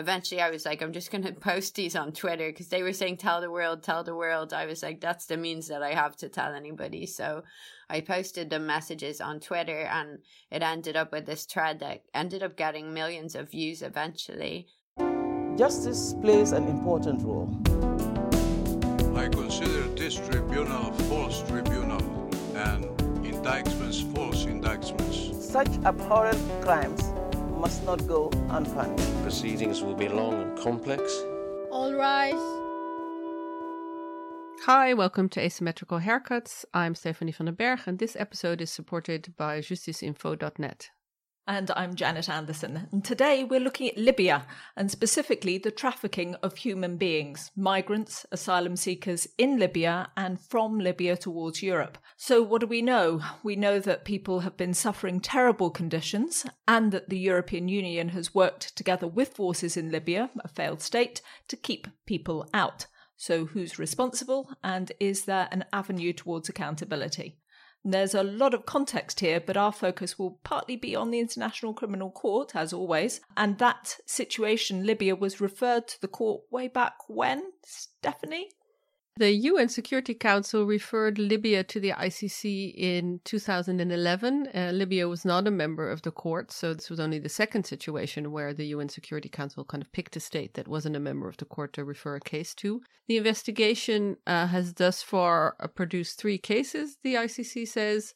eventually I was like, I'm just going to post these on Twitter because they were saying, tell the world, tell the world. I was like, that's the means that I have to tell anybody. So I posted the messages on Twitter and it ended up with this thread that ended up getting millions of views eventually. Justice plays an important role. I consider this tribunal a false tribunal and indictments false indictments. Such abhorrent crimes must not go unpunished. Proceedings will be long and complex. All rise. Hi, welcome to Asymmetrical Haircuts. I'm Stephanie van den Berg, and this episode is supported by justiceinfo.net. And I'm Janet Anderson. And today we're looking at Libya and specifically the trafficking of human beings, migrants, asylum seekers in Libya and from Libya towards Europe. So, what do we know? We know that people have been suffering terrible conditions and that the European Union has worked together with forces in Libya, a failed state, to keep people out. So, who's responsible and is there an avenue towards accountability? There's a lot of context here, but our focus will partly be on the International Criminal Court, as always. And that situation, Libya, was referred to the court way back when, Stephanie? The UN Security Council referred Libya to the ICC in 2011. Uh, Libya was not a member of the court, so this was only the second situation where the UN Security Council kind of picked a state that wasn't a member of the court to refer a case to. The investigation uh, has thus far uh, produced three cases, the ICC says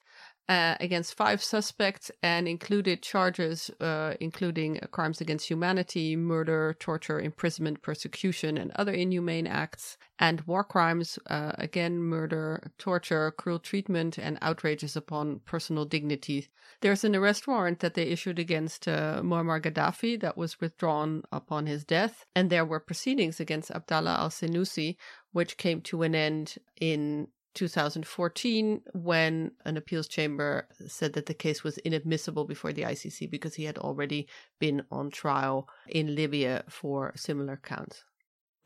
uh, against five suspects and included charges uh, including crimes against humanity, murder, torture, imprisonment, persecution, and other inhumane acts, and war crimes uh, again, murder, torture, cruel treatment, and outrages upon personal dignity. There's an arrest warrant that they issued against uh, Muammar Gaddafi that was withdrawn upon his death, and there were proceedings against Abdallah al Senussi, which came to an end in 2014 when an appeals chamber said that the case was inadmissible before the ICC because he had already been on trial in Libya for similar counts.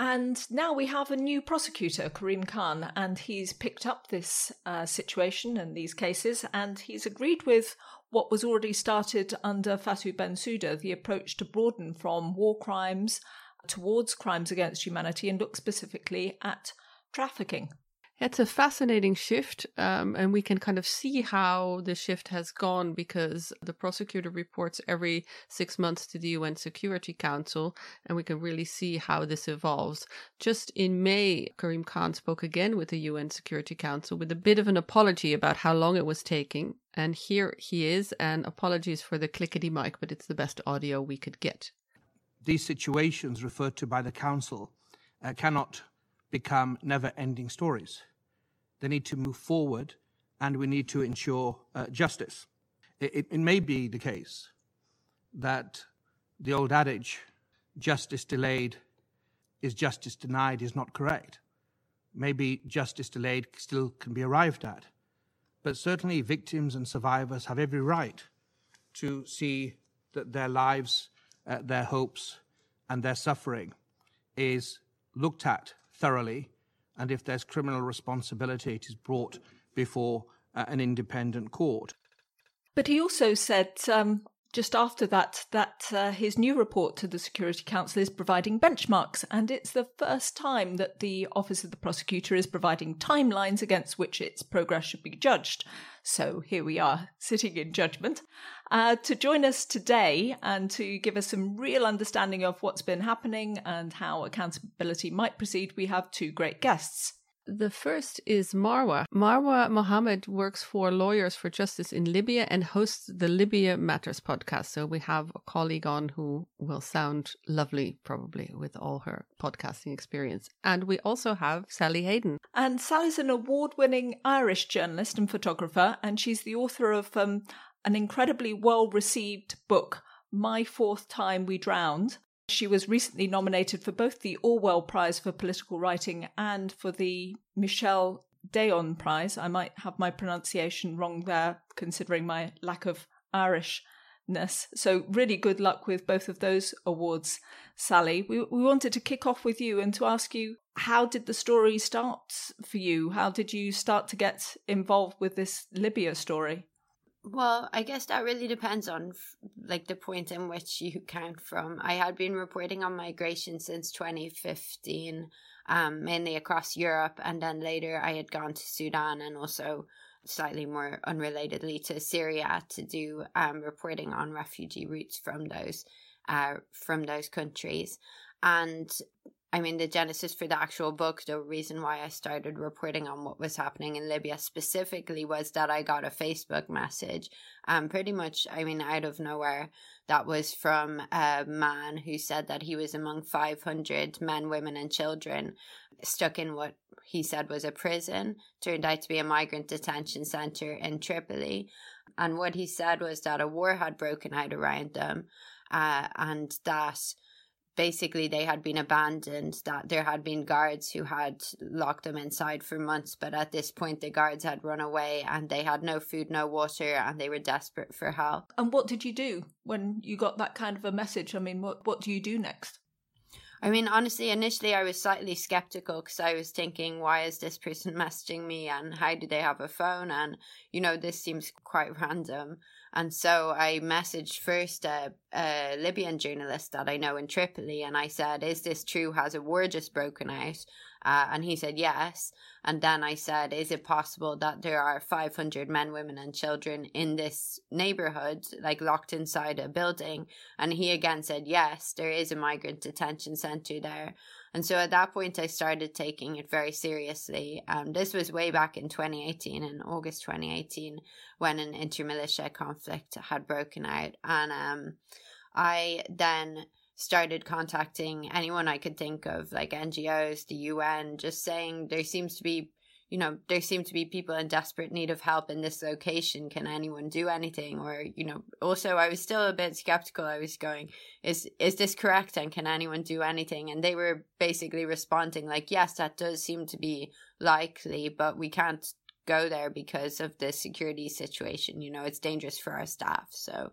And now we have a new prosecutor, Karim Khan, and he's picked up this uh, situation and these cases, and he's agreed with what was already started under Fatou Bensouda, the approach to broaden from war crimes towards crimes against humanity and look specifically at trafficking. It's a fascinating shift, um, and we can kind of see how the shift has gone because the prosecutor reports every six months to the UN Security Council, and we can really see how this evolves. Just in May, Karim Khan spoke again with the UN Security Council with a bit of an apology about how long it was taking. And here he is, and apologies for the clickety mic, but it's the best audio we could get. These situations referred to by the Council uh, cannot become never ending stories. They need to move forward, and we need to ensure uh, justice. It, it, may be the case that the old adage, justice delayed is justice denied, is not correct. Maybe justice delayed still can be arrived at. But certainly, victims and survivors have every right to see that their lives, uh, their hopes, and their suffering is looked at thoroughly, and if there's criminal responsibility, it is brought before uh, an independent court. But he also said um, just after that that uh, his new report to the Security Council is providing benchmarks, and it's the first time that the Office of the Prosecutor is providing timelines against which its progress should be judged. So here we are, sitting in judgment. Uh, to join us today and to give us some real understanding of what's been happening and how accountability might proceed, we have two great guests. The first is Marwa. Marwa Mohamed works for Lawyers for Justice in Libya and hosts the Libya Matters podcast. So we have a colleague on who will sound lovely, probably, with all her podcasting experience. And we also have Sally Hayden. And Sally's an award winning Irish journalist and photographer, and she's the author of um, an incredibly well received book, My Fourth Time We Drowned she was recently nominated for both the Orwell Prize for Political Writing and for the Michel Deon Prize. I might have my pronunciation wrong there, considering my lack of Irishness. So, really good luck with both of those awards, Sally. We, we wanted to kick off with you and to ask you how did the story start for you? How did you start to get involved with this Libya story? Well, I guess that really depends on like the point in which you count from. I had been reporting on migration since 2015, um, mainly across Europe, and then later I had gone to Sudan and also slightly more unrelatedly to Syria to do um, reporting on refugee routes from those uh, from those countries. And I mean, the genesis for the actual book, the reason why I started reporting on what was happening in Libya specifically was that I got a Facebook message, um, pretty much, I mean, out of nowhere, that was from a man who said that he was among 500 men, women, and children stuck in what he said was a prison, turned out to be a migrant detention center in Tripoli. And what he said was that a war had broken out around them, uh, and that basically they had been abandoned that there had been guards who had locked them inside for months but at this point the guards had run away and they had no food no water and they were desperate for help and what did you do when you got that kind of a message i mean what what do you do next I mean, honestly, initially I was slightly skeptical because I was thinking, why is this person messaging me and how do they have a phone? And, you know, this seems quite random. And so I messaged first a, a, Libyan journalist that I know in Tripoli and I said, Is this true? Has a war just broken out? Uh, and he said, Yes. And then I said, Is it possible that there are 500 men, women, and children in this neighborhood, like locked inside a building? And he again said, Yes, there is a migrant detention center there. And so at that point, I started taking it very seriously. Um, this was way back in 2018, in August 2018, when an intermilitia conflict had broken out. And um, I then started contacting anyone I could think of, like NGOs, the UN, just saying there seems to be you know, there seem to be people in desperate need of help in this location. Can anyone do anything? Or, you know, also I was still a bit skeptical. I was going, is is this correct? And can anyone do anything? And they were basically responding like, yes, that does seem to be likely, but we can't go there because of the security situation. You know, it's dangerous for our staff. So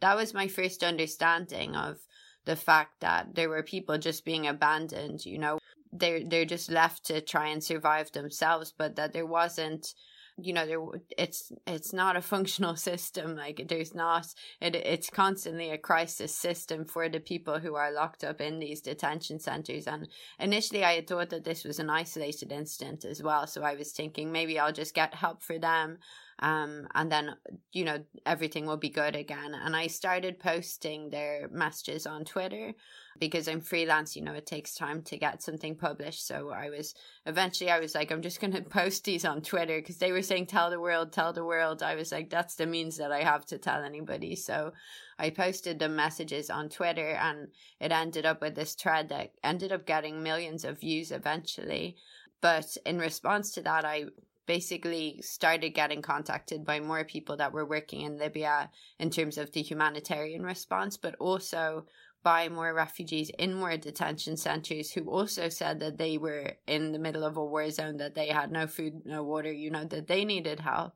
that was my first understanding of the fact that there were people just being abandoned, you know, they're they're just left to try and survive themselves but that there wasn't you know there it's it's not a functional system like there's not it it's constantly a crisis system for the people who are locked up in these detention centers and initially i had thought that this was an isolated incident as well so i was thinking maybe i'll just get help for them um, and then you know everything will be good again and i started posting their messages on twitter because I'm freelance, you know, it takes time to get something published. So I was eventually, I was like, I'm just going to post these on Twitter because they were saying, tell the world, tell the world. I was like, that's the means that I have to tell anybody. So I posted the messages on Twitter and it ended up with this thread that ended up getting millions of views eventually. But in response to that, I basically started getting contacted by more people that were working in Libya in terms of the humanitarian response, but also by more refugees in more detention centers who also said that they were in the middle of a war zone, that they had no food, no water, you know, that they needed help.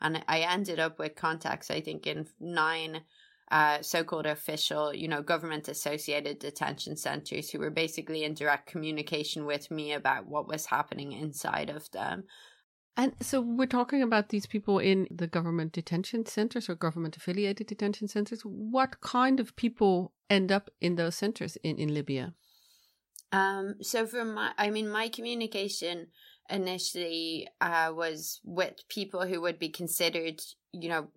And I ended up with contacts, I think, in nine uh, so-called official, you know, government-associated detention centers who were basically in direct communication with me about what was happening inside of them. And so we're talking about these people in the government detention centers or government affiliated detention centers. What kind of people end up in those centers in, in Libya? Um, so from my, I mean, my communication initially uh, was with people who would be considered, you know,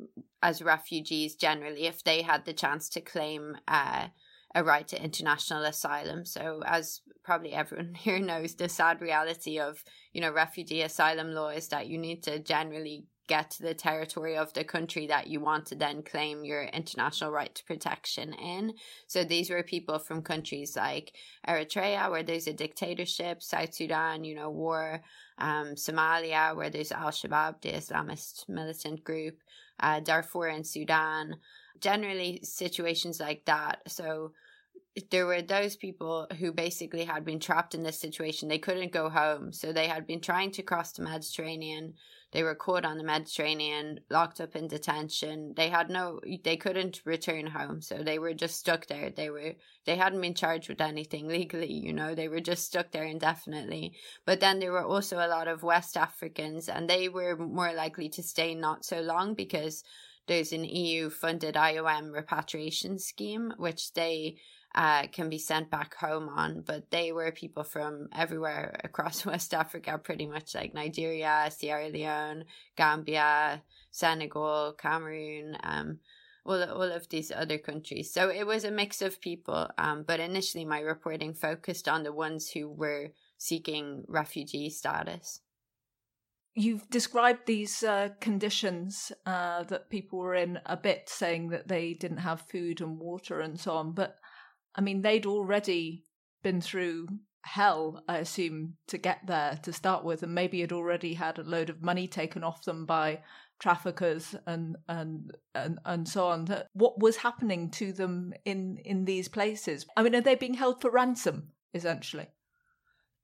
as refugees generally if they had the chance to claim uh, a right to international asylum. So, as probably everyone here knows, the sad reality of, you know, refugee asylum law is that you need to generally get to the territory of the country that you want to then claim your international right to protection in. So these were people from countries like Eritrea, where there's a dictatorship, South Sudan, you know, war, um, Somalia, where there's Al Shabaab, the Islamist militant group, uh, Darfur in Sudan, generally situations like that. So there were those people who basically had been trapped in this situation. They couldn't go home. So they had been trying to cross the Mediterranean. They were caught on the Mediterranean, locked up in detention. They had no, they couldn't return home. So they were just stuck there. They were, they hadn't been charged with anything legally, you know, they were just stuck there indefinitely. But then there were also a lot of West Africans and they were more likely to stay not so long because there's an EU funded IOM repatriation scheme, which they uh, can be sent back home on. But they were people from everywhere across West Africa, pretty much like Nigeria, Sierra Leone, Gambia, Senegal, Cameroon, um, all, all of these other countries. So it was a mix of people. Um, but initially, my reporting focused on the ones who were seeking refugee status. You've described these uh, conditions uh, that people were in a bit, saying that they didn't have food and water and so on. But I mean, they'd already been through hell, I assume, to get there to start with, and maybe had already had a load of money taken off them by traffickers and and and, and so on. What was happening to them in in these places? I mean, are they being held for ransom essentially?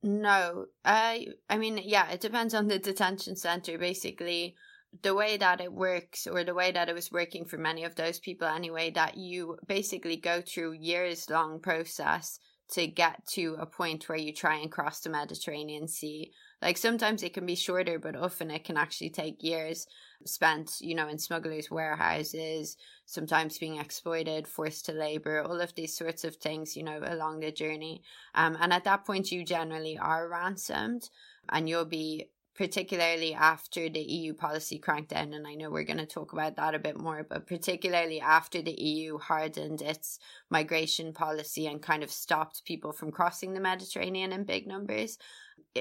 No, I I mean, yeah, it depends on the detention center. Basically, the way that it works or the way that it was working for many of those people anyway that you basically go through years long process to get to a point where you try and cross the Mediterranean Sea. Like sometimes it can be shorter, but often it can actually take years spent, you know, in smugglers' warehouses, sometimes being exploited, forced to labor, all of these sorts of things, you know, along the journey. Um, and at that point, you generally are ransomed and you'll be particularly after the EU policy crackdown, and I know we're going to talk about that a bit more, but particularly after the EU hardened its migration policy and kind of stopped people from crossing the Mediterranean in big numbers,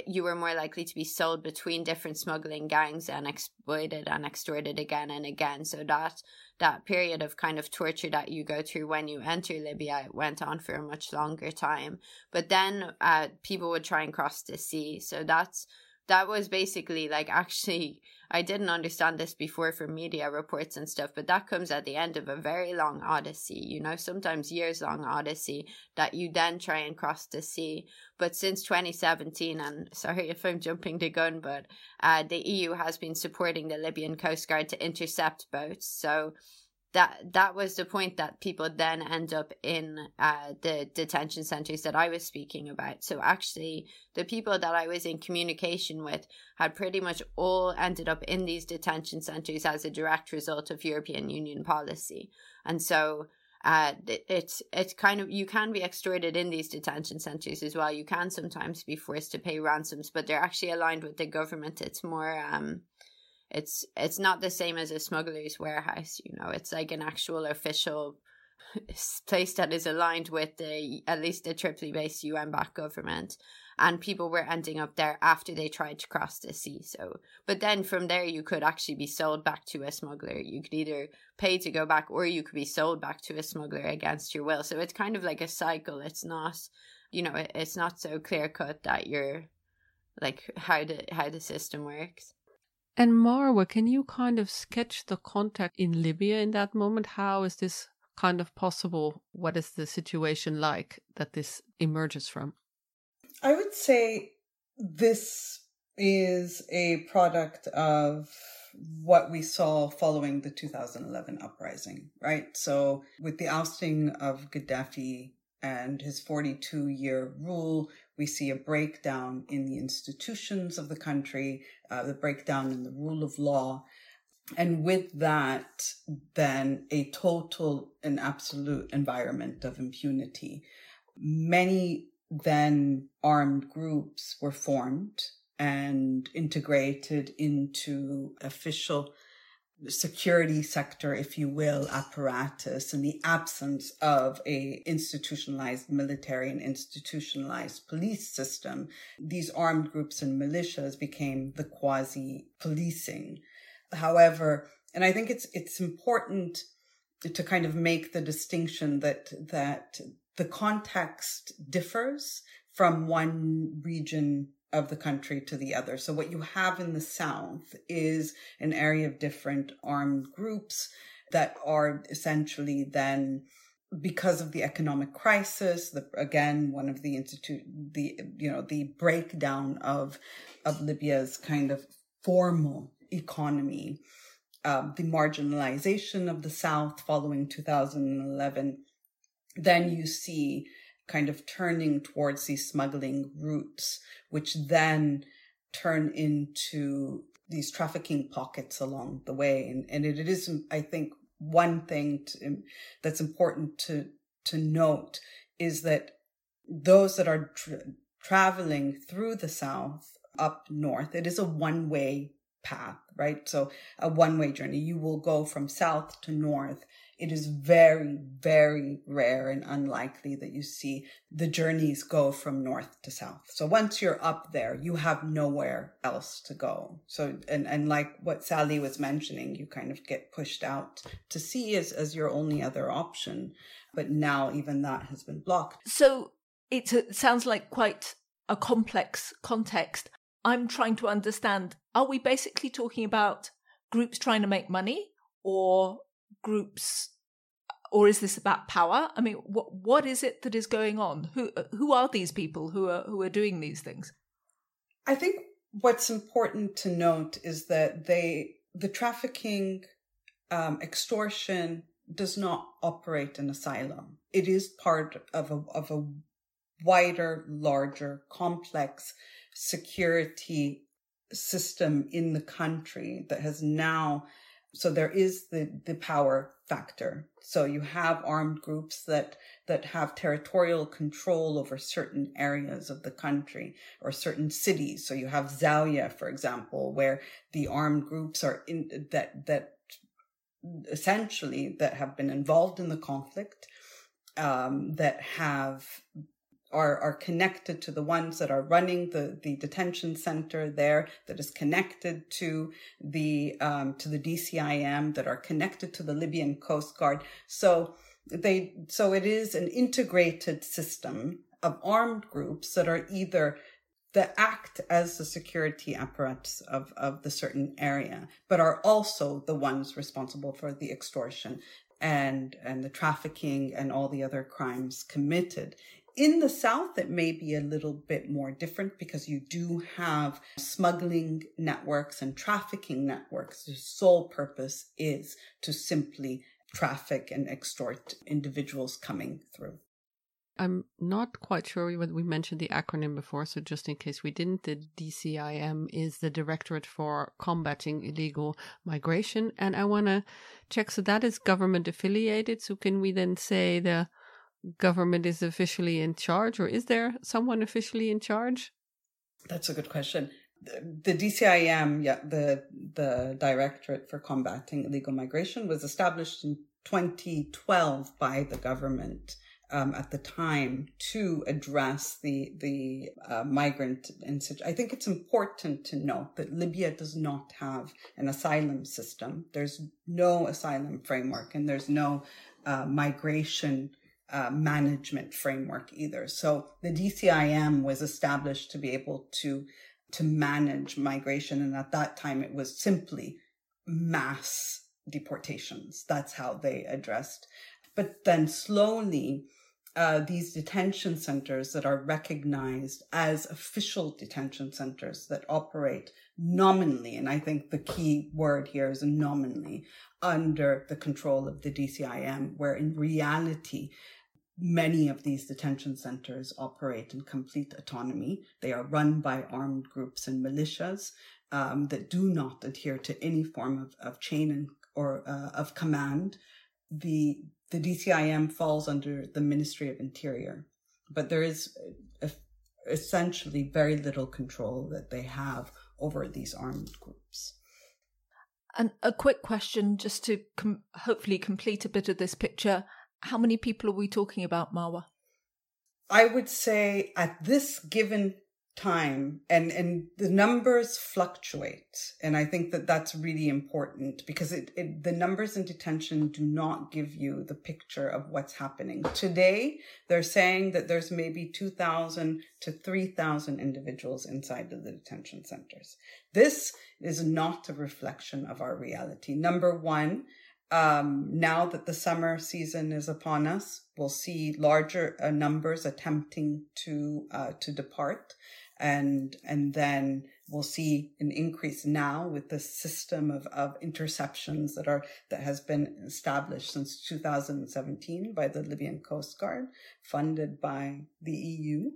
you were more likely to be sold between different smuggling gangs and exploited and extorted again and again. So that that period of kind of torture that you go through when you enter Libya it went on for a much longer time. But then uh, people would try and cross the sea. So that's that was basically like actually I didn't understand this before from media reports and stuff, but that comes at the end of a very long odyssey, you know, sometimes years long odyssey that you then try and cross the sea. But since 2017, and sorry if I'm jumping the gun, but uh, the EU has been supporting the Libyan Coast Guard to intercept boats. So that that was the point that people then end up in uh, the detention centers that I was speaking about. So actually, the people that I was in communication with had pretty much all ended up in these detention centers as a direct result of European Union policy, and so. Uh, it's it's kind of you can be extorted in these detention centers as well. You can sometimes be forced to pay ransoms, but they're actually aligned with the government. It's more um, it's it's not the same as a smuggler's warehouse you know it's like an actual official place that is aligned with the at least the tripoli based un backed government. And people were ending up there after they tried to cross the sea so but then from there you could actually be sold back to a smuggler. You could either pay to go back or you could be sold back to a smuggler against your will. So it's kind of like a cycle. It's not you know it's not so clear cut that you're like how the how the system works and Marwa, can you kind of sketch the context in Libya in that moment? How is this kind of possible? What is the situation like that this emerges from? I would say this is a product of what we saw following the 2011 uprising, right? So, with the ousting of Gaddafi and his 42 year rule, we see a breakdown in the institutions of the country, uh, the breakdown in the rule of law. And with that, then a total and absolute environment of impunity. Many then armed groups were formed and integrated into official security sector, if you will, apparatus and the absence of a institutionalized military and institutionalized police system, these armed groups and militias became the quasi policing. However, and I think it's it's important to kind of make the distinction that that the context differs from one region of the country to the other. So what you have in the South is an area of different armed groups that are essentially then because of the economic crisis, the, again, one of the institute, the, you know, the breakdown of, of Libya's kind of formal economy, um, the marginalization of the South following 2011, then you see kind of turning towards these smuggling routes, which then turn into these trafficking pockets along the way. And, and it, it is, I think, one thing to, that's important to, to note is that those that are tra- traveling through the South up north, it is a one way path, right? So a one way journey. You will go from south to north. It is very, very rare and unlikely that you see the journeys go from north to south. So once you're up there, you have nowhere else to go. So, and, and like what Sally was mentioning, you kind of get pushed out to sea as, as your only other option. But now even that has been blocked. So it uh, sounds like quite a complex context. I'm trying to understand are we basically talking about groups trying to make money or groups or is this about power? I mean what what is it that is going on? Who who are these people who are who are doing these things? I think what's important to note is that they the trafficking um, extortion does not operate an asylum. It is part of a of a wider larger complex security system in the country that has now so there is the the power factor. So you have armed groups that that have territorial control over certain areas of the country or certain cities. So you have Zawiya for example where the armed groups are in that that essentially that have been involved in the conflict um, that have are, are connected to the ones that are running the, the detention center there that is connected to the um, to the DCIM that are connected to the Libyan Coast Guard. So they so it is an integrated system of armed groups that are either that act as the security apparatus of, of the certain area, but are also the ones responsible for the extortion and and the trafficking and all the other crimes committed in the South, it may be a little bit more different because you do have smuggling networks and trafficking networks. The sole purpose is to simply traffic and extort individuals coming through. I'm not quite sure whether we mentioned the acronym before, so just in case we didn't, the DCIM is the Directorate for Combating Illegal Migration. And I want to check, so that is government affiliated. So can we then say the government is officially in charge, or is there someone officially in charge? That's a good question. The, the DCIM, yeah, the the Directorate for Combating Illegal Migration, was established in 2012 by the government. Um, at the time to address the the uh, migrant and such. I think it's important to note that Libya does not have an asylum system. There's no asylum framework and there's no uh, migration uh, management framework either. So the DCIM was established to be able to to manage migration, and at that time it was simply mass deportations. That's how they addressed. But then slowly, uh, these detention centers that are recognized as official detention centers that operate nominally, and I think the key word here is nominally, under the control of the DCIM, where in reality, Many of these detention centers operate in complete autonomy. They are run by armed groups and militias um, that do not adhere to any form of, of chain and, or uh, of command. The the DCIM falls under the Ministry of Interior, but there is a, essentially very little control that they have over these armed groups. And a quick question, just to com- hopefully complete a bit of this picture how many people are we talking about, Marwa? I would say at this given time and and the numbers fluctuate and i think that that's really important because it, it, the numbers in detention do not give you the picture of what's happening. Today they're saying that there's maybe 2000 to 3000 individuals inside of the detention centers. This is not a reflection of our reality. Number 1 um, now that the summer season is upon us, we'll see larger uh, numbers attempting to uh, to depart, and and then we'll see an increase now with the system of, of interceptions that are that has been established since 2017 by the Libyan Coast Guard, funded by the EU.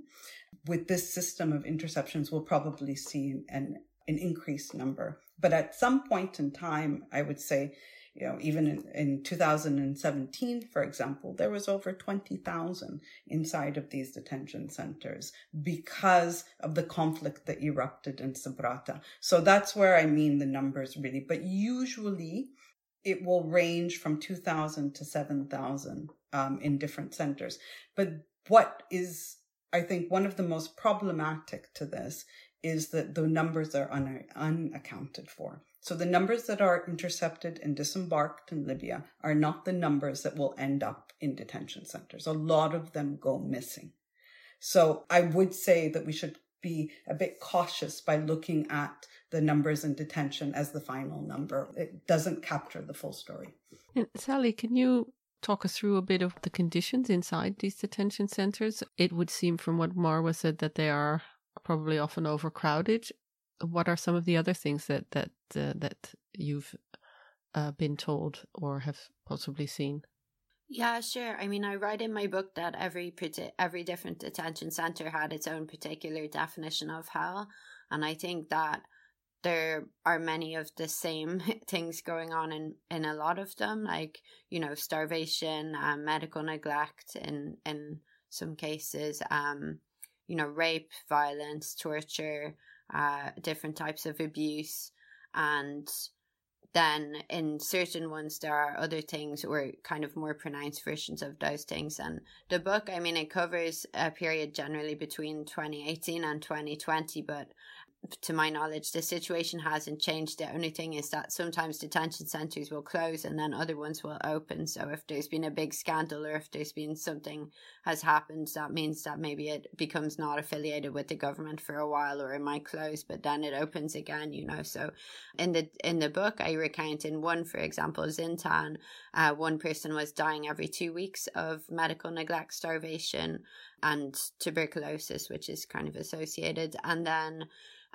With this system of interceptions, we'll probably see an an increased number. But at some point in time, I would say, you know, even in, in 2017, for example, there was over 20,000 inside of these detention centers because of the conflict that erupted in Sabratha. So that's where I mean the numbers really, but usually it will range from 2,000 to 7,000 um, in different centers. But what is, I think, one of the most problematic to this is that the numbers are un- unaccounted for. So the numbers that are intercepted and disembarked in Libya are not the numbers that will end up in detention centers. A lot of them go missing. So I would say that we should be a bit cautious by looking at the numbers in detention as the final number. It doesn't capture the full story. And Sally, can you talk us through a bit of the conditions inside these detention centers? It would seem from what Marwa said that they are probably often overcrowded. What are some of the other things that that uh, that you've uh, been told or have possibly seen? Yeah, sure. I mean, I write in my book that every every different detention center had its own particular definition of hell, and I think that there are many of the same things going on in in a lot of them, like you know, starvation, um, medical neglect, in in some cases, um, you know, rape, violence, torture, uh, different types of abuse, and then in certain ones there are other things or kind of more pronounced versions of those things. And the book i mean it covers a period generally between 2018 and 2020 but to my knowledge, the situation hasn't changed. The only thing is that sometimes detention centres will close and then other ones will open. So if there's been a big scandal or if there's been something has happened, that means that maybe it becomes not affiliated with the government for a while or it might close, but then it opens again, you know. So in the in the book I recount in one, for example, Zintan, uh, one person was dying every two weeks of medical neglect, starvation and tuberculosis, which is kind of associated. And then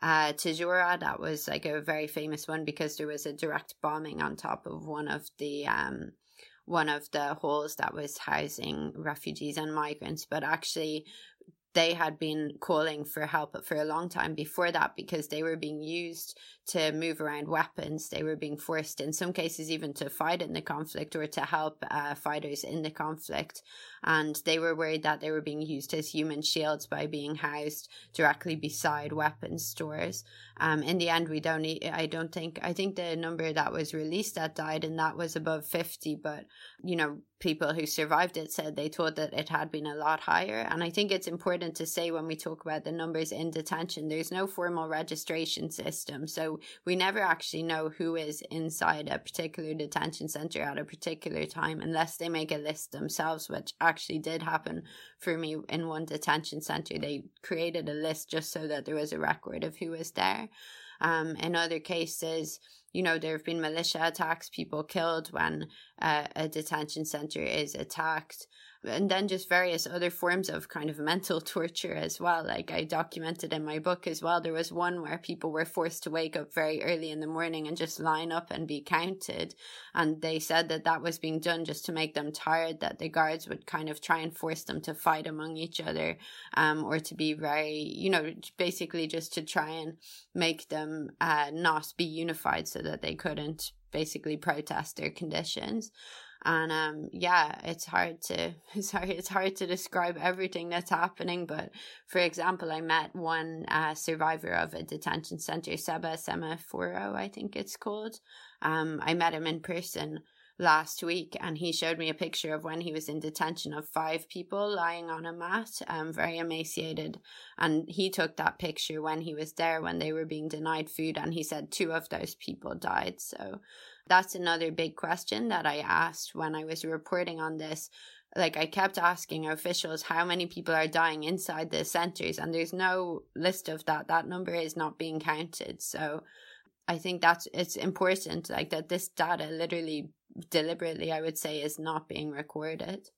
uh, that was like a very famous one because there was a direct bombing on top of one of the um, one of the halls that was housing refugees and migrants. But actually, they had been calling for help for a long time before that because they were being used to move around weapons. They were being forced, in some cases, even to fight in the conflict or to help uh, fighters in the conflict. And they were worried that they were being used as human shields by being housed directly beside weapons stores. Um, in the end, we don't. I don't think. I think the number that was released that died, and that was above fifty. But you know, people who survived it said they thought that it had been a lot higher. And I think it's important to say when we talk about the numbers in detention, there's no formal registration system, we never actually know who is inside a particular detention center at a particular time unless they make a list themselves, which actually did happen for me in one detention center. They created a list just so that there was a record of who was there. Um, in other cases, you know, there have been militia attacks, people killed when uh, a detention center is attacked and then just various other forms of kind of mental torture as well. Like I documented in my book as well. There was one where people were forced to wake up very early in the morning and just line up and be counted. And they said that that was being done just to make them tired, that the guards would kind of try and force them to fight among each other, um, or to be very, you know, basically just to try and make them, uh, not be unified so that they couldn't basically protest their conditions and um yeah it's hard to sorry it's hard to describe everything that's happening but for example i met one uh, survivor of a detention center seba semaforo i think it's called. Um i met him in person last week and he showed me a picture of when he was in detention of five people lying on a mat um very emaciated. And he took that picture when he was there when they were being denied food and he said two of those people died. So that's another big question that I asked when I was reporting on this. Like I kept asking officials how many people are dying inside the centers, and there's no list of that. That number is not being counted. So I think that's it's important, like that this data literally deliberately, I would say, is not being recorded.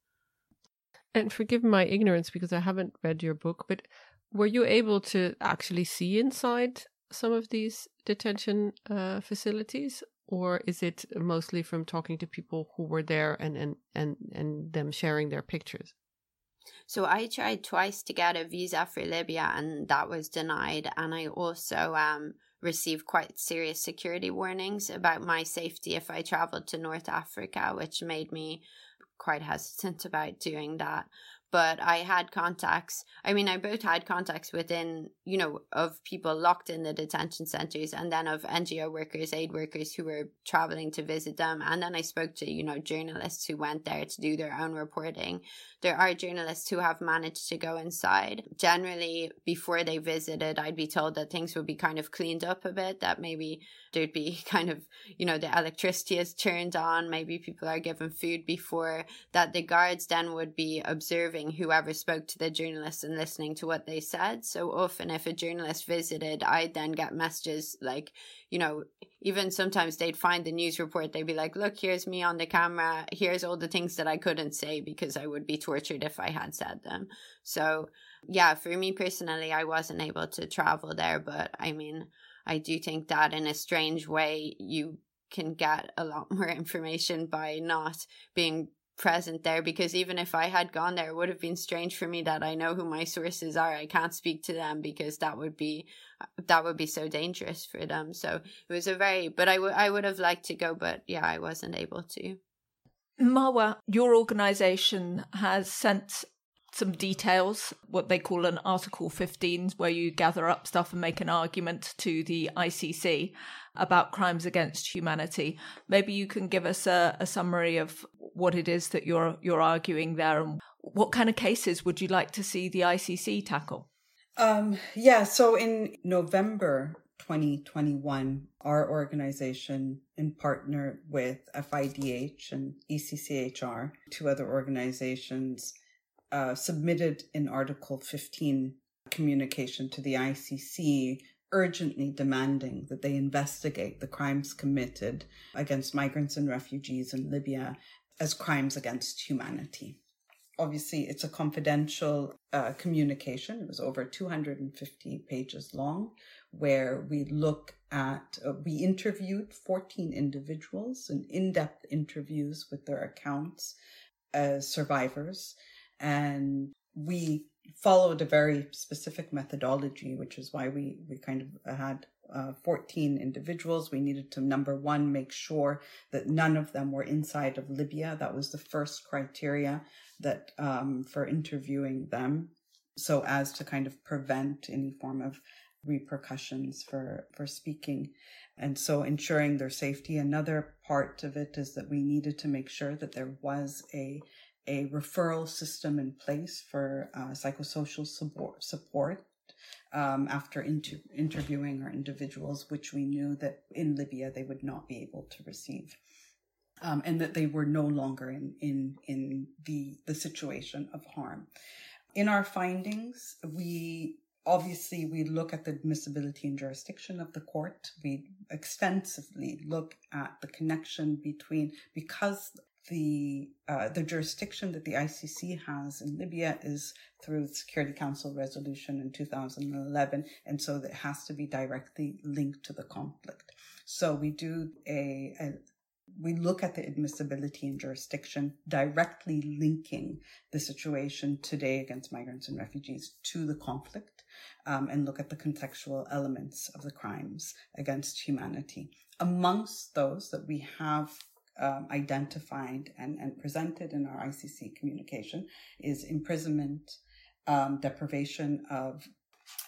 And forgive my ignorance because I haven't read your book, but were you able to actually see inside some of these detention uh, facilities, or is it mostly from talking to people who were there and and and, and them sharing their pictures? So i tried twice to get a visa for libya and that was denied. And i also um received quite serious security warnings about my safety if I traveled to North Africa, which made me quite hesitant about doing that but I had contacts. I mean, I both had contacts within, you know, of people locked in the detention centers and then of NGO workers, aid workers who were traveling to visit them. And then I spoke to, you know, journalists who went there to do their own reporting. There are journalists who have managed to go inside. Generally, before they visited, I'd be told that things would be kind of cleaned up a bit, that maybe there'd be kind of, you know, the electricity is turned on, maybe people are given food before, that the guards then would be observing whoever spoke to the journalists and listening to what they said. So often, if a journalist visited, I'd then get messages like, you know, even sometimes they'd find the news report, they'd be like, look, here's me on the camera, here's all the things that I couldn't say because I would be tortured if I had said them. So, yeah, for me personally, I wasn't able to travel there, but I mean, I do think that in a strange way, you can get a lot more information by not being present there because even if I had gone there, it would have been strange for me that I know who my sources are. I can't speak to them because that would be that would be so dangerous for them. So it was a very, but I would I would have liked to go, but yeah, I wasn't able to. Marwa, your organization has sent some details, what they call an Article 15, where you gather up stuff and make an argument to the ICC about crimes against humanity. Maybe you can give us a, a summary of what it is that you're you're arguing there, and what kind of cases would you like to see the ICC tackle? Um, yeah, so in November 2021, our organization, in partner with FIDH and ECCHR, two other organizations, uh, submitted an Article 15 communication to the ICC urgently demanding that they investigate the crimes committed against migrants and refugees in Libya as crimes against humanity. Obviously, it's a confidential uh, communication. It was over 250 pages long, where we look at, uh, we interviewed 14 individuals in in depth interviews with their accounts as survivors and we followed a very specific methodology, which is why we, we kind of had uh, 14 individuals. We needed to, number one, make sure that none of them were inside of Libya. That was the first criteria that um, for interviewing them, so as to kind of prevent any form of repercussions for for speaking and so ensuring their safety another part of it is that we needed to make sure that there was a a referral system in place for uh, psychosocial support, support um, after inter- interviewing our individuals, which we knew that in Libya they would not be able to receive. Um, and that they were no longer in, in, in the, the situation of harm. In our findings, we obviously we look at the admissibility and jurisdiction of the court. We extensively look at the connection between, because the uh, the jurisdiction that the ICC has in Libya is through the Security Council resolution in 2011, and so it has to be directly linked to the conflict. So we do a, a we look at the admissibility and jurisdiction directly linking the situation today against migrants and refugees to the conflict um, and look at the contextual elements of the crimes against humanity. Amongst those that we have um, identified and, and presented in our ICC communication is imprisonment, um, deprivation of,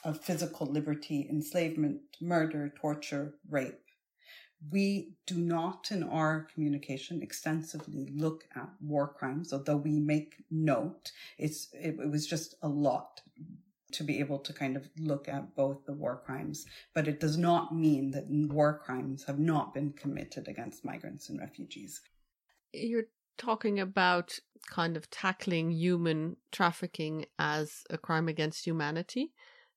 of physical liberty, enslavement, murder, torture, rape. We do not in our communication extensively look at war crimes, although we make note. It's, it, it was just a lot to be able to kind of look at both the war crimes, but it does not mean that war crimes have not been committed against migrants and refugees. You're talking about kind of tackling human trafficking as a crime against humanity.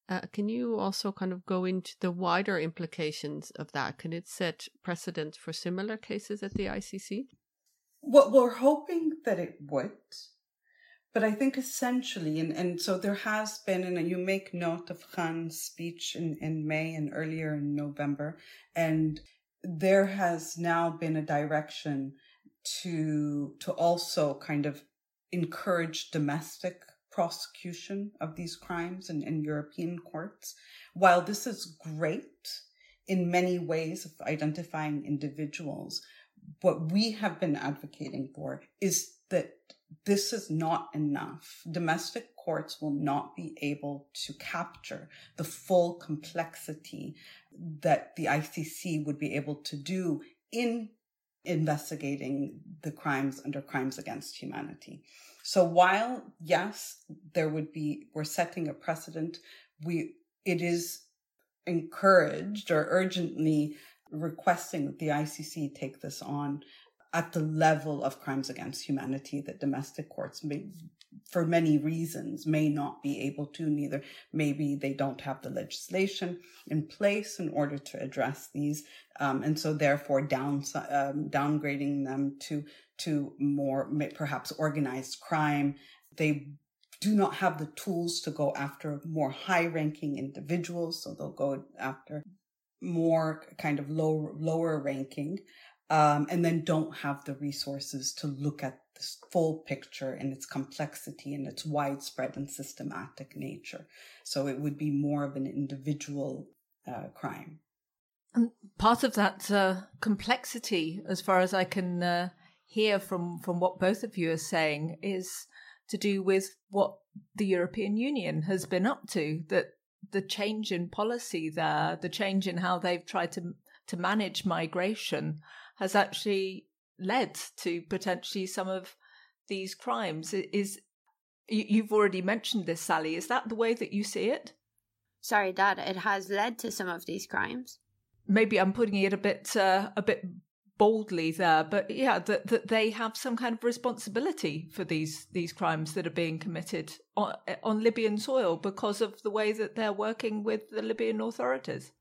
Uh, can you also kind of go into the wider implications of that? Can it set precedent for similar cases at the ICC? Well, we're hoping that it would. But I think essentially, and, and so there has been, and you make note of Khan's speech in, in May and earlier in November, and there has now been a direction to to also kind of encourage domestic prosecution of these crimes in, in European courts. While this is great, in many ways of identifying individuals. What we have been advocating for is that this is not enough. Domestic courts will not be able to capture the full complexity that the ICC would be able to do in investigating the crimes under crimes against humanity. So while yes, there would be we're setting a precedent, we it is encouraged or urgently requesting that the ICC take this on at the level of crimes against humanity that domestic courts may, for many reasons, may not be able to. Neither maybe they don't have the legislation in place in order to address these, um, and so therefore down um, downgrading them to to more perhaps organized crime. They do not have the tools to go after more high ranking individuals, so they'll go after more kind of low lower ranking um, and then don't have the resources to look at this full picture and its complexity and its widespread and systematic nature. So it would be more of an individual uh, crime. And part of that uh, complexity, as far as I can uh, hear from, from what both of you are saying, is to do with what the European Union has been up to. That the change in policy there, the change in how they've tried to to manage migration, has actually led to potentially some of these crimes. Is you've already mentioned this, Sally? Is that the way that you see it? Sorry, Dad. It has led to some of these crimes. Maybe I'm putting it a bit uh, a bit boldly there, but yeah, that that they have some kind of responsibility for these these crimes that are being committed on, on Libyan soil because of the way that they're working with the Libyan authorities.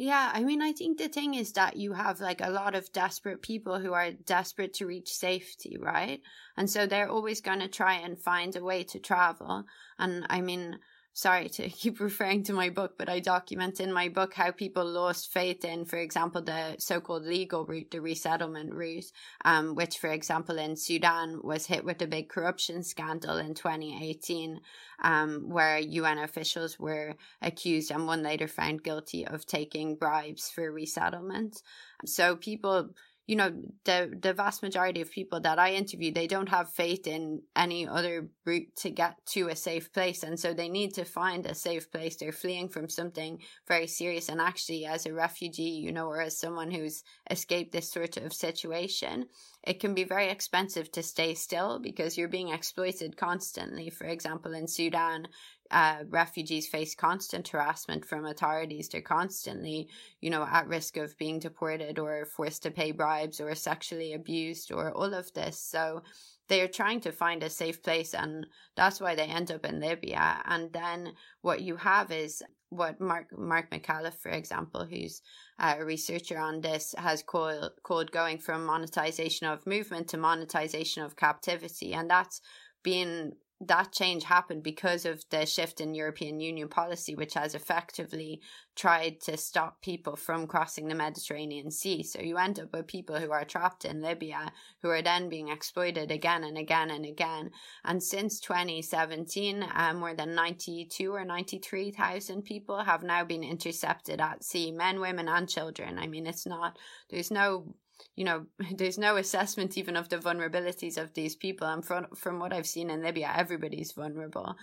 Yeah, I mean, I think the thing is that you have like a lot of desperate people who are desperate to reach safety, right? And so they're always going to try and find a way to travel. And I mean, sorry to keep referring to my book, but I document in my book how people lost faith in, for example, the so-called legal route, the resettlement route, um, which, for example, in Sudan was hit with a big corruption scandal in 2018, um, where UN officials were accused and one later found guilty of taking bribes for resettlement. So people you know the the vast majority of people that i interview they don't have faith in any other route to get to a safe place. And so they need to find a safe place. They're fleeing from something very serious. And actually as a refugee you know or as someone who's escaped this sort of situation it can be very expensive to stay still because you're being exploited constantly. For example in sudan uh, refugees face constant harassment from authorities. They're constantly, you know, at risk of being deported or forced to pay bribes or sexually abused or all of this. So they are trying to find a safe place and that's why they end up in Libya. And then what you have is what Mark Mark Micallef, for example, who's a researcher on this, has called called going from monetization of movement to monetization of captivity, and that's been that change happened because of the shift in European Union policy, which has effectively tried to stop people from crossing the Mediterranean Sea. So you end up with people who are trapped in Libya, who are then being exploited again and again and again. And since 2017, uh, more than 92 or 93,000 people have now been intercepted at sea, men, women, and children. I mean, it's not, there's no you know, there's no assessment even of the vulnerabilities of these people. And from, from what I've seen in Libya, everybody's vulnerable.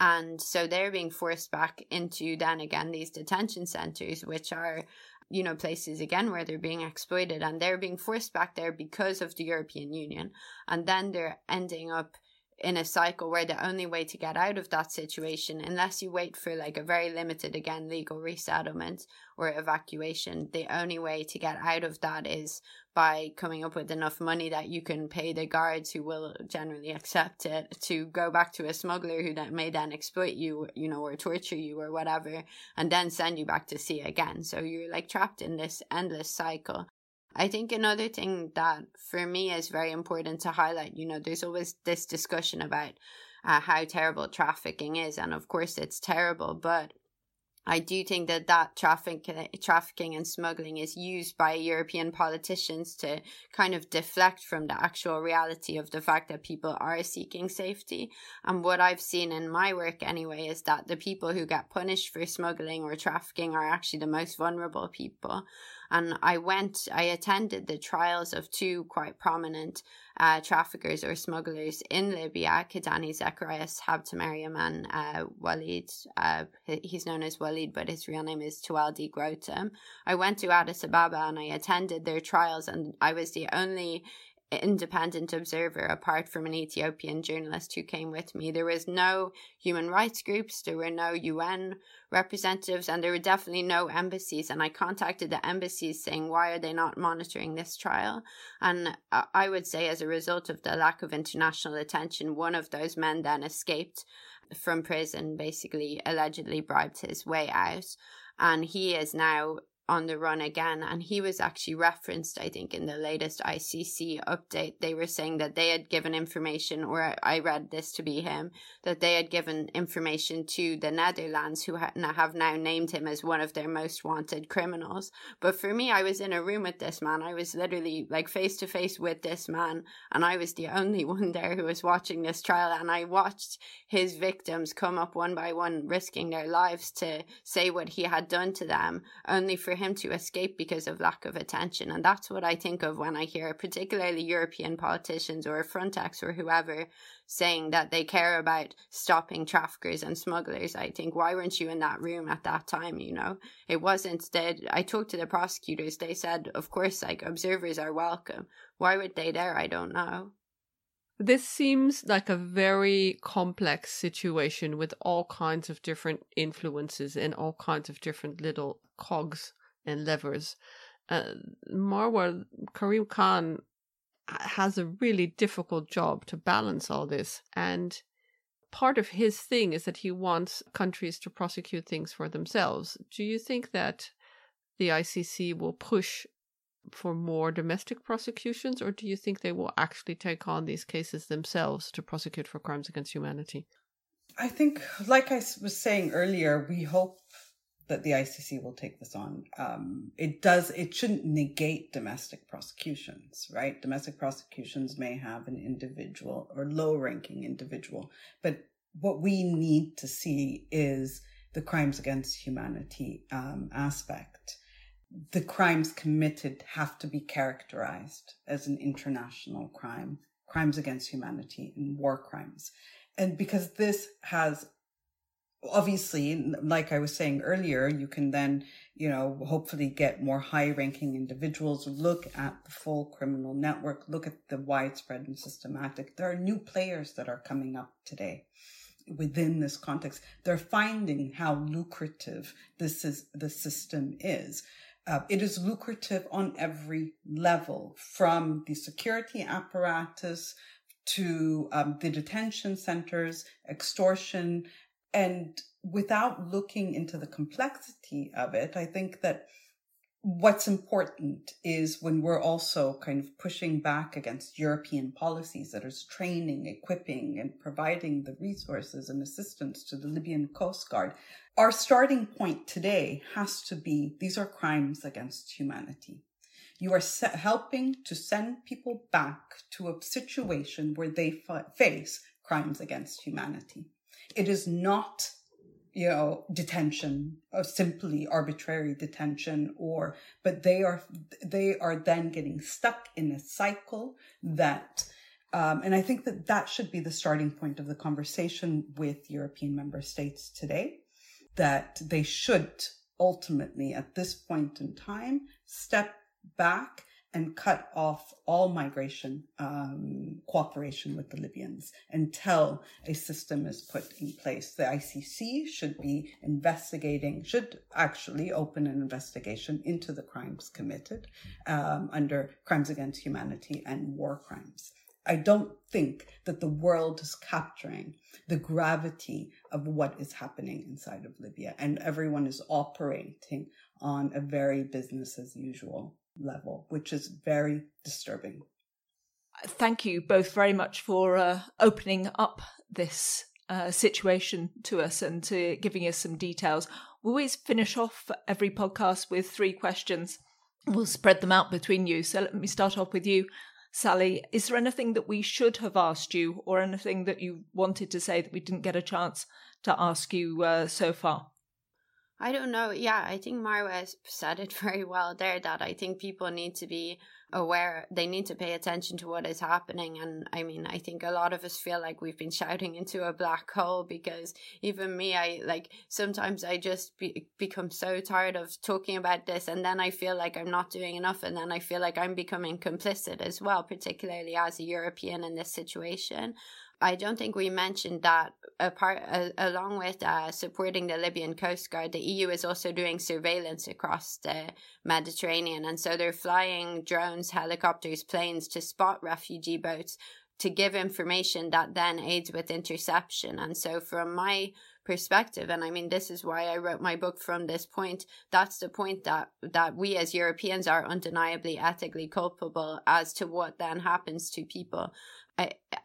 And so they're being forced back into then again these detention centers, which are, you know, places again where they're being exploited and they're being forced back there because of the European Union. And then they're ending up in a cycle where the only way to get out of that situation, unless you wait for like a very limited, again, legal resettlement or evacuation, the only way to get out of that is by coming up with enough money that you can pay the guards who will generally accept it to go back to a smuggler who that may then exploit you, you know, or torture you or whatever, and then send you back to sea again. So you're like trapped in this endless cycle. I think another thing that for me is very important to highlight, you know, there's always this discussion about uh, how terrible trafficking is. And of course, it's terrible, but I do think that that traffic, trafficking and smuggling is used by European politicians to kind of deflect from the actual reality of the fact that people are seeking safety. And what I've seen in my work anyway is that the people who get punished for smuggling or trafficking are actually the most vulnerable people. And I went, I attended the trials of two quite prominent uh, traffickers or smugglers in Libya, Kidane Zekarias Habtemariam and uh, Walid. Uh, he's known as Walid, but his real name is Tewelde Goitom. I went to Addis Ababa and I attended their trials, and I was the only independent observer apart from an Ethiopian journalist who came with me. There was no human rights groups, there were no UN representatives, and there were definitely no embassies. And I contacted the embassies saying, why are they not monitoring this trial? And uh, I would say, as a result of the lack of international attention, one of those men then escaped from prison, basically, allegedly bribed his way out. And he is now on the run again. And he was actually referenced, I think, in the latest ICC update. They were saying that they had given information, or I read this to be him, that they had given information to the Netherlands, who have now named him as one of their most wanted criminals. But for me, I was in a room with this man. I was literally like face to face with this man, and I was the only one there who was watching this trial. And I watched his victims come up one by one, risking their lives to say what he had done to them, only for him to escape because of lack of attention. And that's what I think of when I hear particularly European politicians or Frontex or whoever saying that they care about stopping traffickers and smugglers. I think, why weren't you in that room at that time? You know, it wasn't that I talked to the prosecutors. They said, of course, like observers are welcome. Why were they there? I don't know. This seems like a very complex situation with all kinds of different influences and all kinds of different little cogs and levers. Uh, Marwa Karim Khan has a really difficult job to balance all this. And part of his thing is that he wants countries to prosecute things for themselves. Do you think that the ICC will push for more domestic prosecutions, or do you think they will actually take on these cases themselves to prosecute for crimes against humanity? I think, like I was saying earlier, we hope that the ICC will take this on. Um, it does, it shouldn't negate domestic prosecutions, right? Domestic prosecutions may have an individual or low ranking individual, but what we need to see is the crimes against humanity um, aspect. The crimes committed have to be characterized as an international crime, crimes against humanity and war crimes. And because this has obviously, like I was saying earlier, you can then, you know, hopefully get more high ranking individuals, look at the full criminal network, look at the widespread and systematic. There are new players that are coming up today within this context. They're finding how lucrative this is, the system is. Uh, it is lucrative on every level from the security apparatus to um, the detention centers, extortion, and without looking into the complexity of it, I think that what's important is when we're also kind of pushing back against European policies that is training, equipping, and providing the resources and assistance to the Libyan Coast Guard. Our starting point today has to be these are crimes against humanity. You are se- helping to send people back to a situation where they f- face crimes against humanity. It is not, you know, detention or simply arbitrary detention or, but they are, they are then getting stuck in a cycle that, um, and I think that that should be the starting point of the conversation with European member states today, that they should ultimately at this point in time step back and cut off all migration um, cooperation with the Libyans until a system is put in place. The ICC should be investigating, should actually open an investigation into the crimes committed um, under crimes against humanity and war crimes. I don't think that the world is capturing the gravity of what is happening inside of Libya, and everyone is operating on a very business as usual level, which is very disturbing. Thank you both very much for uh, opening up this uh, situation to us and to giving us some details. We always finish off every podcast with three questions. We'll spread them out between you. So let me start off with you, Sally. Is there anything that we should have asked you, or anything that you wanted to say that we didn't get a chance to ask you uh, so far? I don't know. Yeah, I think Marwa said it very well there that I think people need to be aware, they need to pay attention to what is happening. And I mean, I think a lot of us feel like we've been shouting into a black hole because even me, I like sometimes I just be, become so tired of talking about this. And then I feel like I'm not doing enough. And then I feel like I'm becoming complicit as well, particularly as a European in this situation. I don't think we mentioned that apart along with uh, supporting the Libyan Coast Guard, the EU is also doing surveillance across the Mediterranean, and so they're flying drones, helicopters, planes to spot refugee boats to give information that then aids with interception. And so, from my perspective, and I mean, this is why I wrote my book from this point. That's the point that that we as Europeans are undeniably ethically culpable as to what then happens to people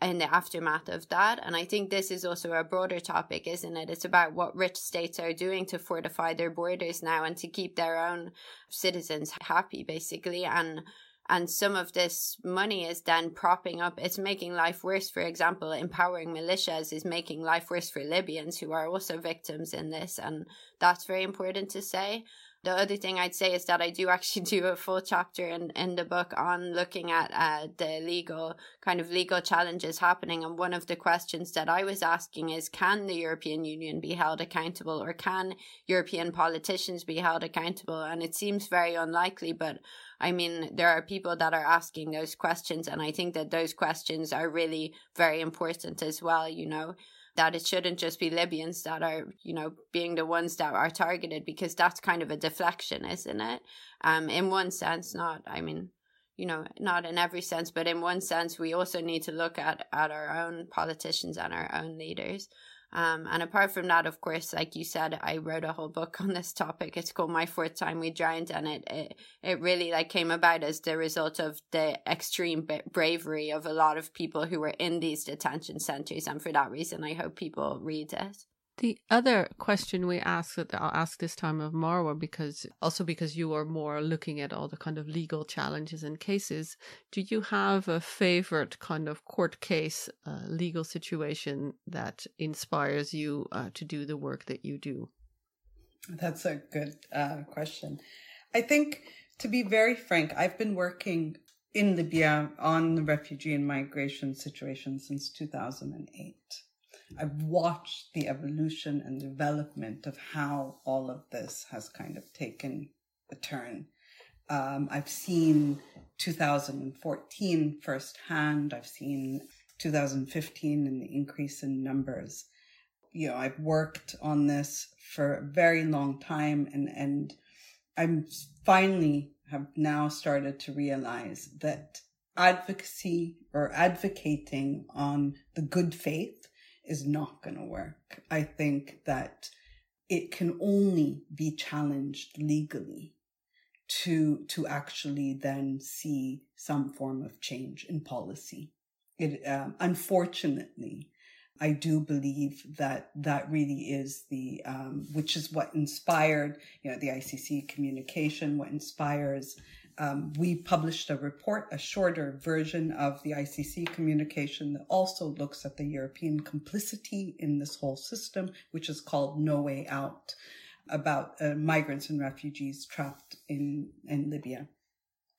in the aftermath of that. And I think this is also a broader topic, isn't it? It's about what rich states are doing to fortify their borders now and to keep their own citizens happy, basically. And and some of this money is then propping up it's making life worse for example empowering militias is making life worse for libyans who are also victims in this and that's very important to say the other thing I'd say is that I do actually do a full chapter in, in the book on looking at uh, the legal kind of legal challenges happening. And one of the questions that I was asking is can the European Union be held accountable or can European politicians be held accountable? And it seems very unlikely, but I mean, there are people that are asking those questions. And I think that those questions are really very important as well, you know that it shouldn't just be Libyans that are, you know, being the ones that are targeted because that's kind of a deflection, isn't it? Um, in one sense, not, I mean, you know, not in every sense, but in one sense, we also need to look at, at our own politicians and our own leaders. Um, and apart from that, of course, like you said, I wrote a whole book on this topic. It's called My Fourth Time We Drowned, and it it, it really like came about as the result of the extreme bravery of a lot of people who were in these detention centers. And for that reason, I hope people read it. The other question we asked, I'll ask this time of Marwa, because also because you are more looking at all the kind of legal challenges and cases. Do you have a favorite kind of court case, uh, legal situation that inspires you uh, to do the work that you do? That's a good uh, question. I think, to be very frank, I've been working in Libya on the refugee and migration situation since 2008. I've watched the evolution and development of how all of this has kind of taken a turn. Um, I've seen 2014 firsthand. I've seen 2015 and the increase in numbers. You know, I've worked on this for a very long time and, and I'm finally have now started to realize that advocacy or advocating on the good faith is not going to work. I think that it can only be challenged legally to to actually then see some form of change in policy. It um, unfortunately, I do believe that that really is the um, which is what inspired you know the ICC communication, what inspires um, we published a report, a shorter version of the ICC communication that also looks at the European complicity in this whole system, which is called No Way Out, about uh, migrants and refugees trapped in, in Libya.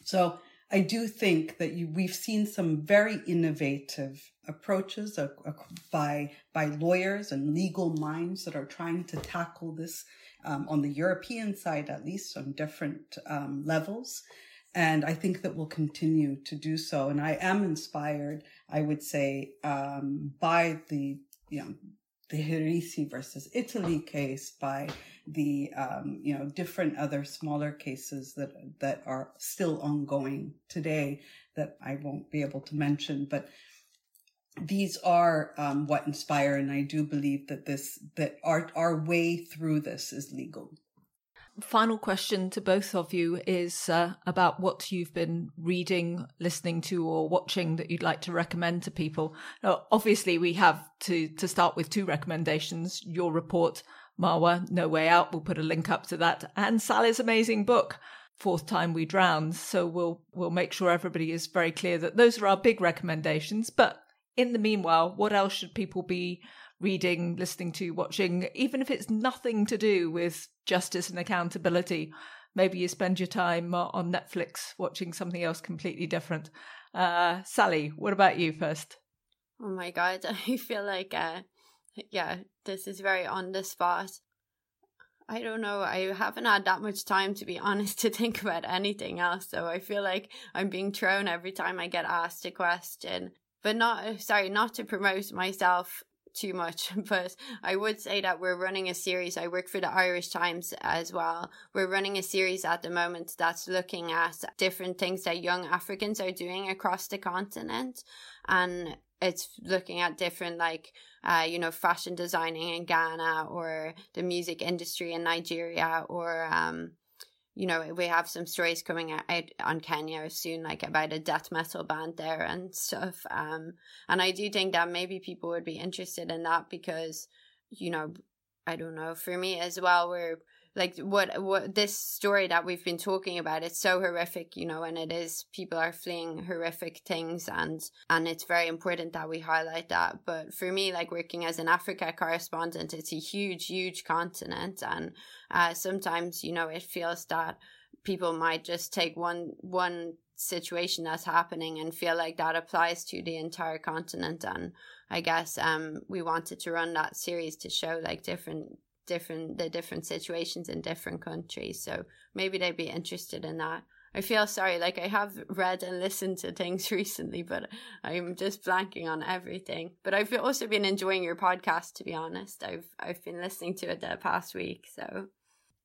So I do think that you, we've seen some very innovative approaches uh, uh, by by lawyers and legal minds that are trying to tackle this um, on the European side, at least on different um, levels. And I think that we'll continue to do so. And I am inspired, I would say, um, by the, you know, the Hirsi versus Italy case, by the, um, you know, different other smaller cases that, that are still ongoing today that I won't be able to mention. But these are um, what inspire, and I do believe that this that our our way through this is legal. Final question to both of you is uh, about what you've been reading, listening to, or watching that you'd like to recommend to people. Now, obviously, we have to to start with two recommendations: your report, Marwa, No Way Out. We'll put a link up to that, and Sally's amazing book. Fourth time we drowned. So we'll we'll make sure everybody is very clear that those are our big recommendations. But in the meanwhile, what else should people be reading, listening to, watching, even if it's nothing to do with justice and accountability. Maybe you spend your time on Netflix watching something else completely different. Uh, Sally, what about you first? Oh my god, I feel like, uh, yeah, this is very on the spot. I don't know. I haven't had that much time, to be honest, to think about anything else. So I feel like I'm being thrown every time I get asked a question. But not, sorry, not to promote myself too much, but I would say that we're running a series. I work for the Irish Times as well. We're running a series at the moment that's looking at different things that young Africans are doing across the continent. And it's looking at different, like, uh, you know, fashion designing in Ghana or the music industry in Nigeria or, um, you know, we have some stories coming out on Kenya soon, like about a death metal band there and stuff. Um, and I do think that maybe people would be interested in that because, you know, I don't know, for me as well, we're like what what this story that we've been talking about it's so horrific you know and it is people are fleeing horrific things and and it's very important that we highlight that. But for me like working as an africa correspondent it's a huge huge continent and uh, sometimes you know it feels that people might just take one one situation that's happening and feel like that applies to the entire continent and i guess um we wanted to run that series to show like different different the different situations in different countries. So maybe they'd be interested in that. I feel sorry, like I have read and listened to things recently, but I'm just blanking on everything. But I've also been enjoying your podcast, to be honest. I've I've been listening to it the past week, so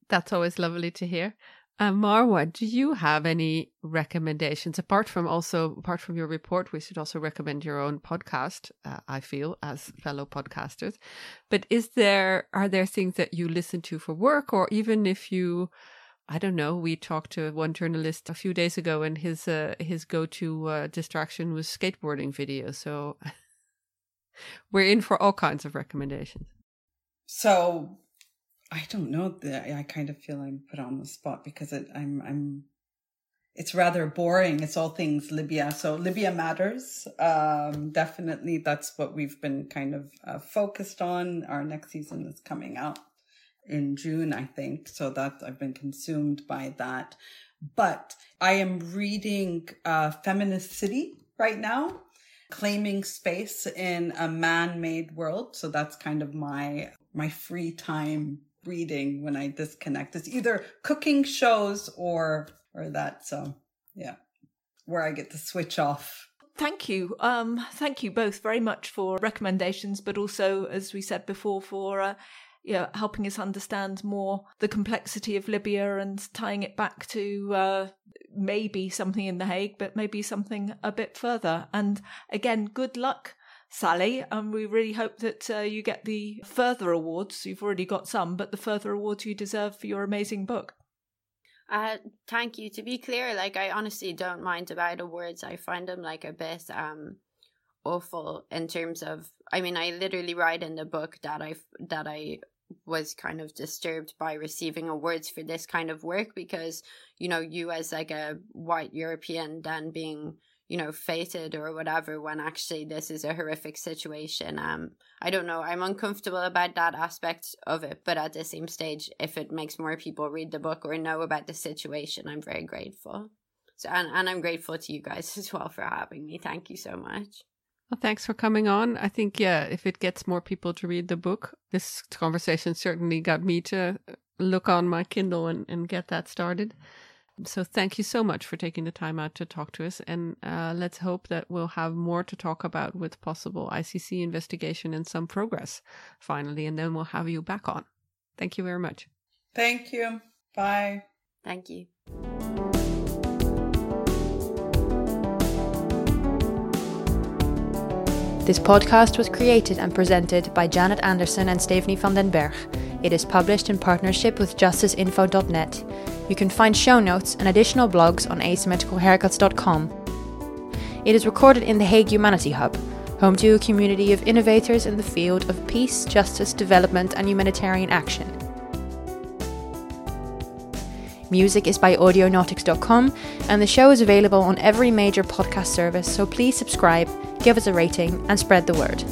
that's always lovely to hear. Uh, Marwa, do you have any recommendations apart from also apart from your report? We should also recommend your own podcast. Uh, I feel as fellow podcasters, but is there are there things that you listen to for work, or even if you, I don't know. We talked to one journalist a few days ago, and his uh, his go to uh, distraction was skateboarding videos. So we're in for all kinds of recommendations. So I don't know. I kind of feel I'm put on the spot because it, I'm I'm. It's rather boring. It's all things Libya. So Libya matters. Um, definitely, that's what we've been kind of uh, focused on. Our next season is coming out in June, I think. So that I've been consumed by that. But I am reading uh, Feminist City right now, claiming space in a man-made world. So that's kind of my my free time reading when I disconnect. It's either cooking shows or or that. So yeah, where I get to switch off. Thank you. Um, thank you both very much for recommendations, but also, as we said before, for uh, you know, helping us understand more the complexity of Libya and tying it back to uh, maybe something in The Hague, but maybe something a bit further. And again, good luck Sally, and we really hope that uh, you get the further awards. You've already got some, but the further awards you deserve for your amazing book. Uh, thank you. To be clear, like I honestly don't mind about awards. I find them like a bit um awful in terms of. I mean, I literally write in the book that I that I was kind of disturbed by receiving awards for this kind of work because you know you as like a white European then being you know, feted or whatever when actually this is a horrific situation. Um, I don't know. I'm uncomfortable about that aspect of it, but at the same stage, if it makes more people read the book or know about the situation, I'm very grateful. So, and, and I'm grateful to you guys as well for having me. Thank you so much. Well, thanks for coming on. I think, yeah, if it gets more people to read the book, this conversation certainly got me to look on my Kindle and, and get that started. So thank you so much for taking the time out to talk to us. And uh, let's hope that we'll have more to talk about with possible ICC investigation and some progress finally. And then we'll have you back on. Thank you very much. Thank you. Bye. Thank you. This podcast was created and presented by Janet Anderson and Stephanie van den Berg. It is published in partnership with justiceinfo.net. You can find show notes and additional blogs on asymmetricalhaircuts.com. It is recorded in the Hague Humanity Hub, home to a community of innovators in the field of peace, justice, development, and humanitarian action. Music is by audionautix.com, and the show is available on every major podcast service, so please subscribe, give us a rating, and spread the word.